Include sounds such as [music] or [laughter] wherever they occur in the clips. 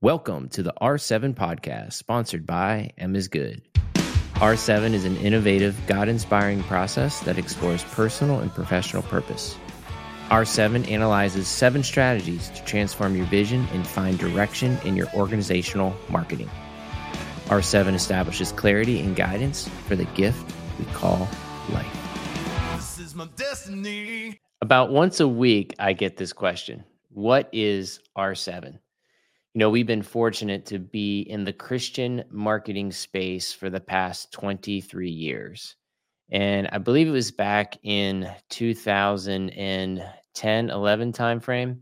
Welcome to the R7 podcast, sponsored by M is Good. R7 is an innovative, God inspiring process that explores personal and professional purpose. R7 analyzes seven strategies to transform your vision and find direction in your organizational marketing. R7 establishes clarity and guidance for the gift we call life. This is my destiny. About once a week, I get this question What is R7? You know, we've been fortunate to be in the Christian marketing space for the past 23 years. And I believe it was back in 2010, 11 timeframe.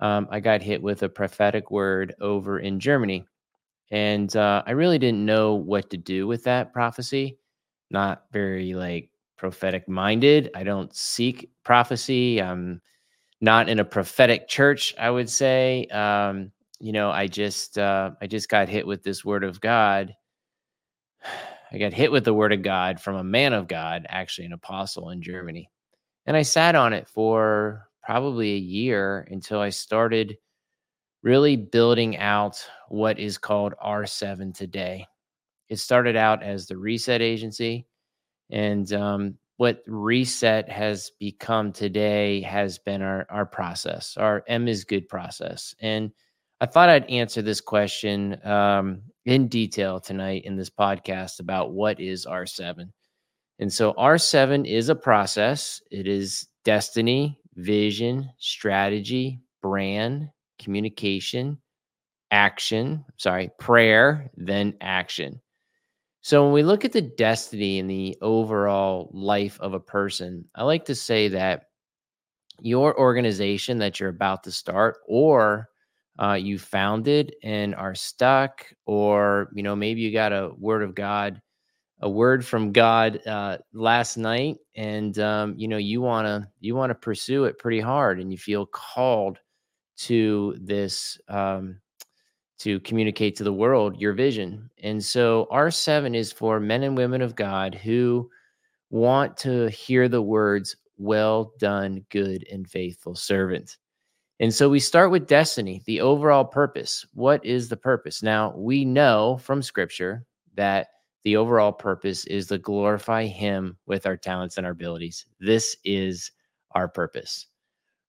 Um, I got hit with a prophetic word over in Germany. And uh, I really didn't know what to do with that prophecy. Not very like prophetic minded. I don't seek prophecy. I'm not in a prophetic church, I would say. Um, you know, I just uh, I just got hit with this word of God. [sighs] I got hit with the word of God from a man of God, actually an apostle in Germany. And I sat on it for probably a year until I started really building out what is called R7 today. It started out as the Reset Agency. And um, what Reset has become today has been our, our process, our M is good process. And I thought I'd answer this question um, in detail tonight in this podcast about what is R7. And so R7 is a process, it is destiny, vision, strategy, brand, communication, action, sorry, prayer, then action. So when we look at the destiny and the overall life of a person, I like to say that your organization that you're about to start or uh, you founded and are stuck, or you know maybe you got a word of God, a word from God uh, last night, and um, you know you wanna you wanna pursue it pretty hard, and you feel called to this um, to communicate to the world your vision. And so R7 is for men and women of God who want to hear the words, well done, good and faithful servant. And so we start with destiny, the overall purpose. What is the purpose? Now, we know from scripture that the overall purpose is to glorify Him with our talents and our abilities. This is our purpose,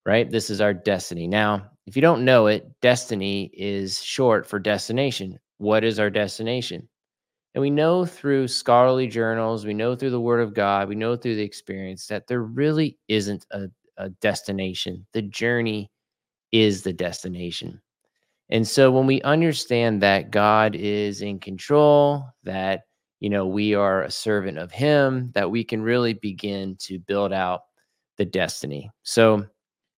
right? This is our destiny. Now, if you don't know it, destiny is short for destination. What is our destination? And we know through scholarly journals, we know through the Word of God, we know through the experience that there really isn't a, a destination. The journey is the destination. And so when we understand that God is in control, that you know we are a servant of him, that we can really begin to build out the destiny. So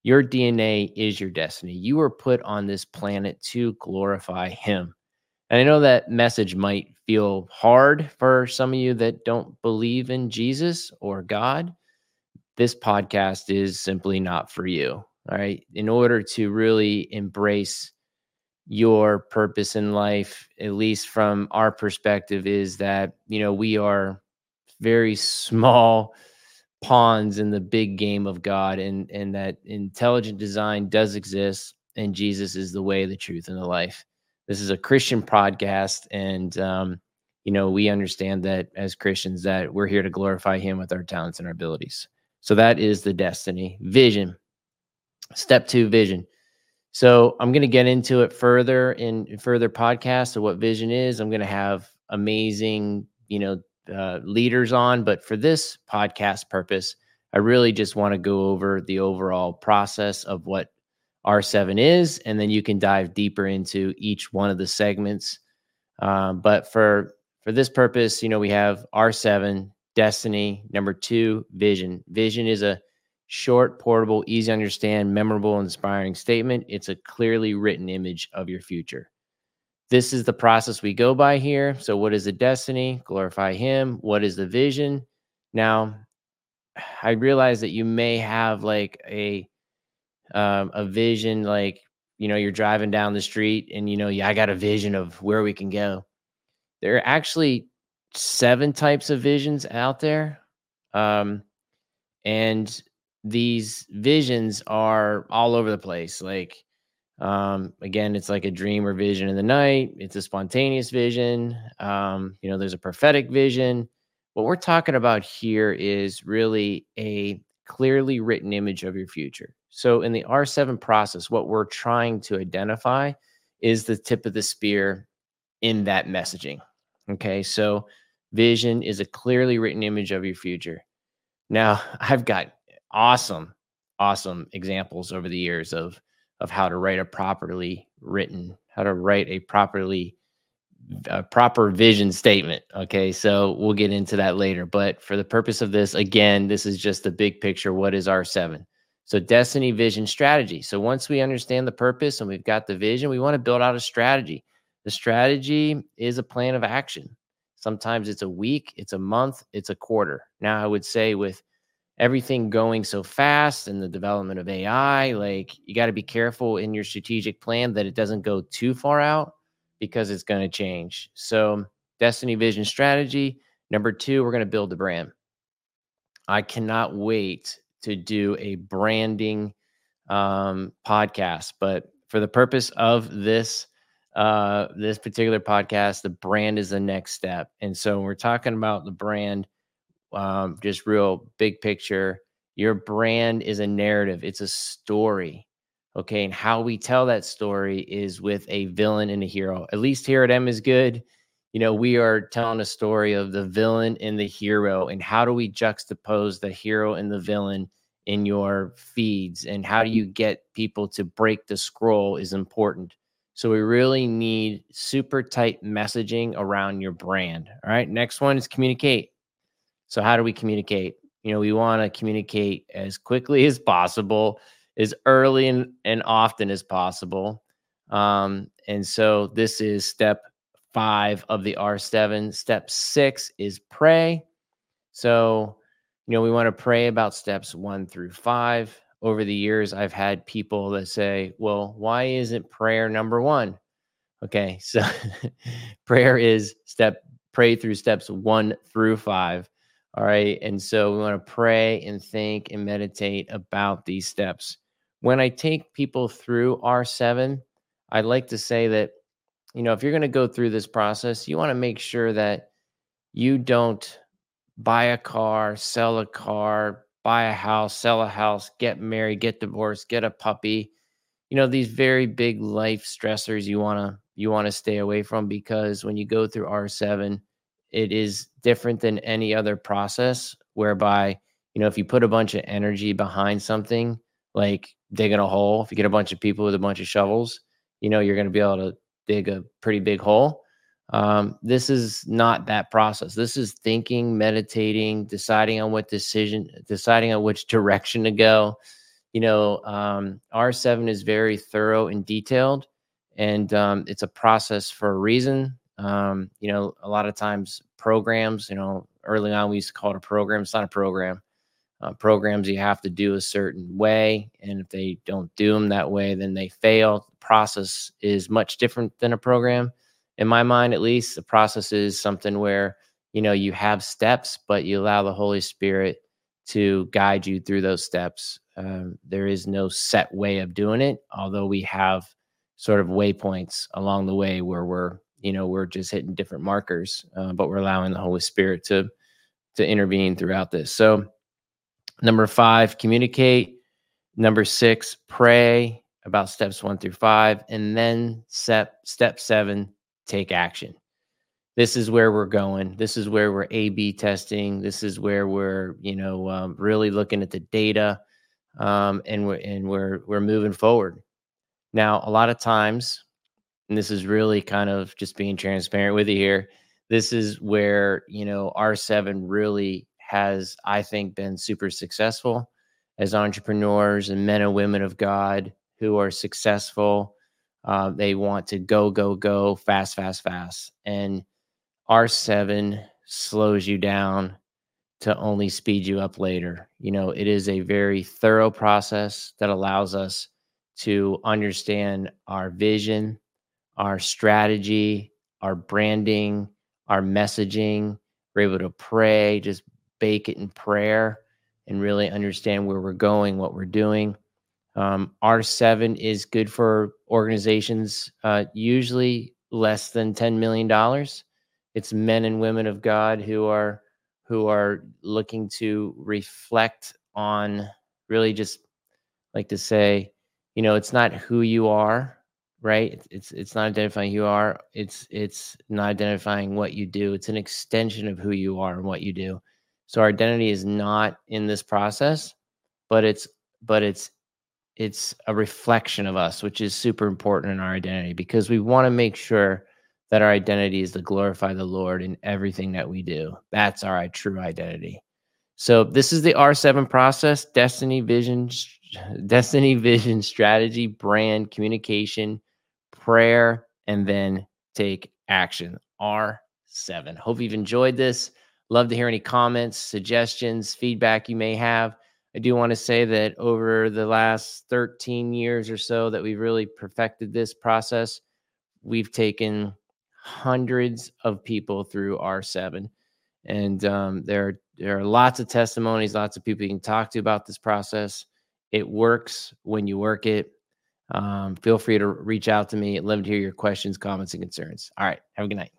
your DNA is your destiny. You were put on this planet to glorify him. And I know that message might feel hard for some of you that don't believe in Jesus or God. This podcast is simply not for you. All right. In order to really embrace your purpose in life, at least from our perspective, is that, you know, we are very [laughs] small pawns in the big game of God and, and that intelligent design does exist and Jesus is the way, the truth, and the life. This is a Christian podcast. And, um, you know, we understand that as Christians that we're here to glorify him with our talents and our abilities. So that is the destiny. Vision Step two, vision. So I'm going to get into it further in further podcasts of what vision is. I'm going to have amazing, you know, uh, leaders on, but for this podcast purpose, I really just want to go over the overall process of what R7 is, and then you can dive deeper into each one of the segments. Um, but for for this purpose, you know, we have R7, Destiny. Number two, Vision. Vision is a short, portable, easy to understand, memorable, inspiring statement. It's a clearly written image of your future. This is the process we go by here. So, what is the destiny? Glorify Him. What is the vision? Now, [sighs] I realize that you may have like a um, a vision, like you know, you're driving down the street, and you know, yeah, I got a vision of where we can go. There are actually seven types of visions out there, um, and these visions are all over the place. Like Um, again, it's like a dream or vision in the night. It's a spontaneous vision. Um, you know, there's a prophetic vision. What we're talking about here is really a clearly written image of your future. So in the R7 process, what we're trying to identify is the tip of the spear in that messaging. Okay. So vision is a clearly written image of your future. Now, [laughs] I've got awesome, awesome examples over the years of of how to write a properly written, how to write a properly a proper vision statement. Okay, so we'll get into that later. But for the purpose of this, again, this is just the big picture. What is R7? So, destiny, vision, strategy. So, once we understand the purpose and we've got the vision, we want to build out a strategy. The strategy is a plan of action. Sometimes it's a week, it's a month, it's a quarter. Now, I would say with everything going so fast and the development of AI, like you got to be careful in your strategic plan that it doesn't go too far out because it's going to change. So, destiny, vision, strategy. Number two, we're going to build the brand. I cannot wait to do a branding um, podcast, but for the purpose of this uh, this particular podcast, the brand is the next step. And so we're talking about the brand, um, just real big picture, your brand is a narrative, it's a story. Okay. And how we tell that story is with a villain and a hero. At least here at M is good. You know, we are telling a story of the villain and the hero, and how do we juxtapose the hero and the villain in your feeds, and how do you get people to break the scroll is important. So we really need super tight messaging around your brand. All right. Next one is communicate. So how do we communicate? You know, we want to communicate as quickly [laughs] as possible, as early and, and often as possible. Um, and so this is step five of the R7. Step six is pray. So, you know, we want to pray about steps one through five over the years, I've had people that say, well, why isn't prayer number one? Okay. [laughs] So prayer is step, pray through steps one through five. All right. And so we want to pray and think and meditate about these steps. When I take people through R7, I'd like to say that, you know, if you're going to go through this process, you want to make sure that you don't buy a car, sell a car, buy a house, sell a house, get married, get divorced, get a puppy. You know, these very big life stressors you want to you want to stay away from because when you go through R7, it is different than any other process whereby, you know, if you put a bunch of energy behind something like digging a hole, if you get a bunch of people with a bunch of shovels, you know, you're going to be able to dig a pretty big hole. Um, this is not that process. This is thinking, meditating, deciding on what decision, deciding on which [laughs] direction to go. You know, um, R7 is very thorough and detailed, and um, it's a process for a reason. Um, you know, a lot of times programs, you know, early on we used to call it a program. It's not a program. Uh, programs you have to do a certain way, and if they don't do them that way, then they fail. The process is much different than a program in my mind at least the process is something where you know you have steps but you allow the holy spirit to guide you through those steps um, there is no set way of doing it although we have sort of waypoints along the way where we're you know we're just hitting different markers uh, but we're allowing the holy spirit to to intervene throughout this so number five communicate number six pray about steps one through five and then step step seven take action. This is where we're going. This is where we're A B testing. This is where we're, you know, um, really looking at the data, um, and we're and we're we're moving forward. Now, a lot of times, and this is really kind of just being transparent with you here. This is where you know R7 really has, I think, been super successful as entrepreneurs and men and women of God who are successful uh, they want to go, go, go fast, fast, fast. And R7 slows you down to only speed you up later. You know, it is a very thorough process that allows us to understand our vision, our strategy, our branding, our messaging. We're able to pray, just bake it in prayer and really understand where we're going, what we're doing. Um, R7 is good for organizations, uh, usually less than $10 million. It's men and women of God who are who are looking to reflect on really just like to say, you know, it's not who you are, right? It's it's not identifying who you are. It's it's not identifying what you do. It's an extension of who you are and what you do. So our identity is not in this process, but it's but it's it's a reflection of us, which is super important in our identity because we want to make sure that our identity is to glorify the Lord in everything that we do. That's our true identity. So this is the R7 process, destiny, vision, [laughs] destiny, vision, strategy, brand, communication, prayer, and then take action. R7. Hope you've enjoyed this. Love to hear any comments, suggestions, feedback you may have. I do want to say that over the last 13 years or so that we've really perfected this process, we've taken hundreds of people through R7. And um, there, there are lots of testimonies, lots of people you can talk to about this process. It works when you work it. Um, feel free to reach out to me. I'd love to hear your questions, comments, and concerns. All right. Have a good night.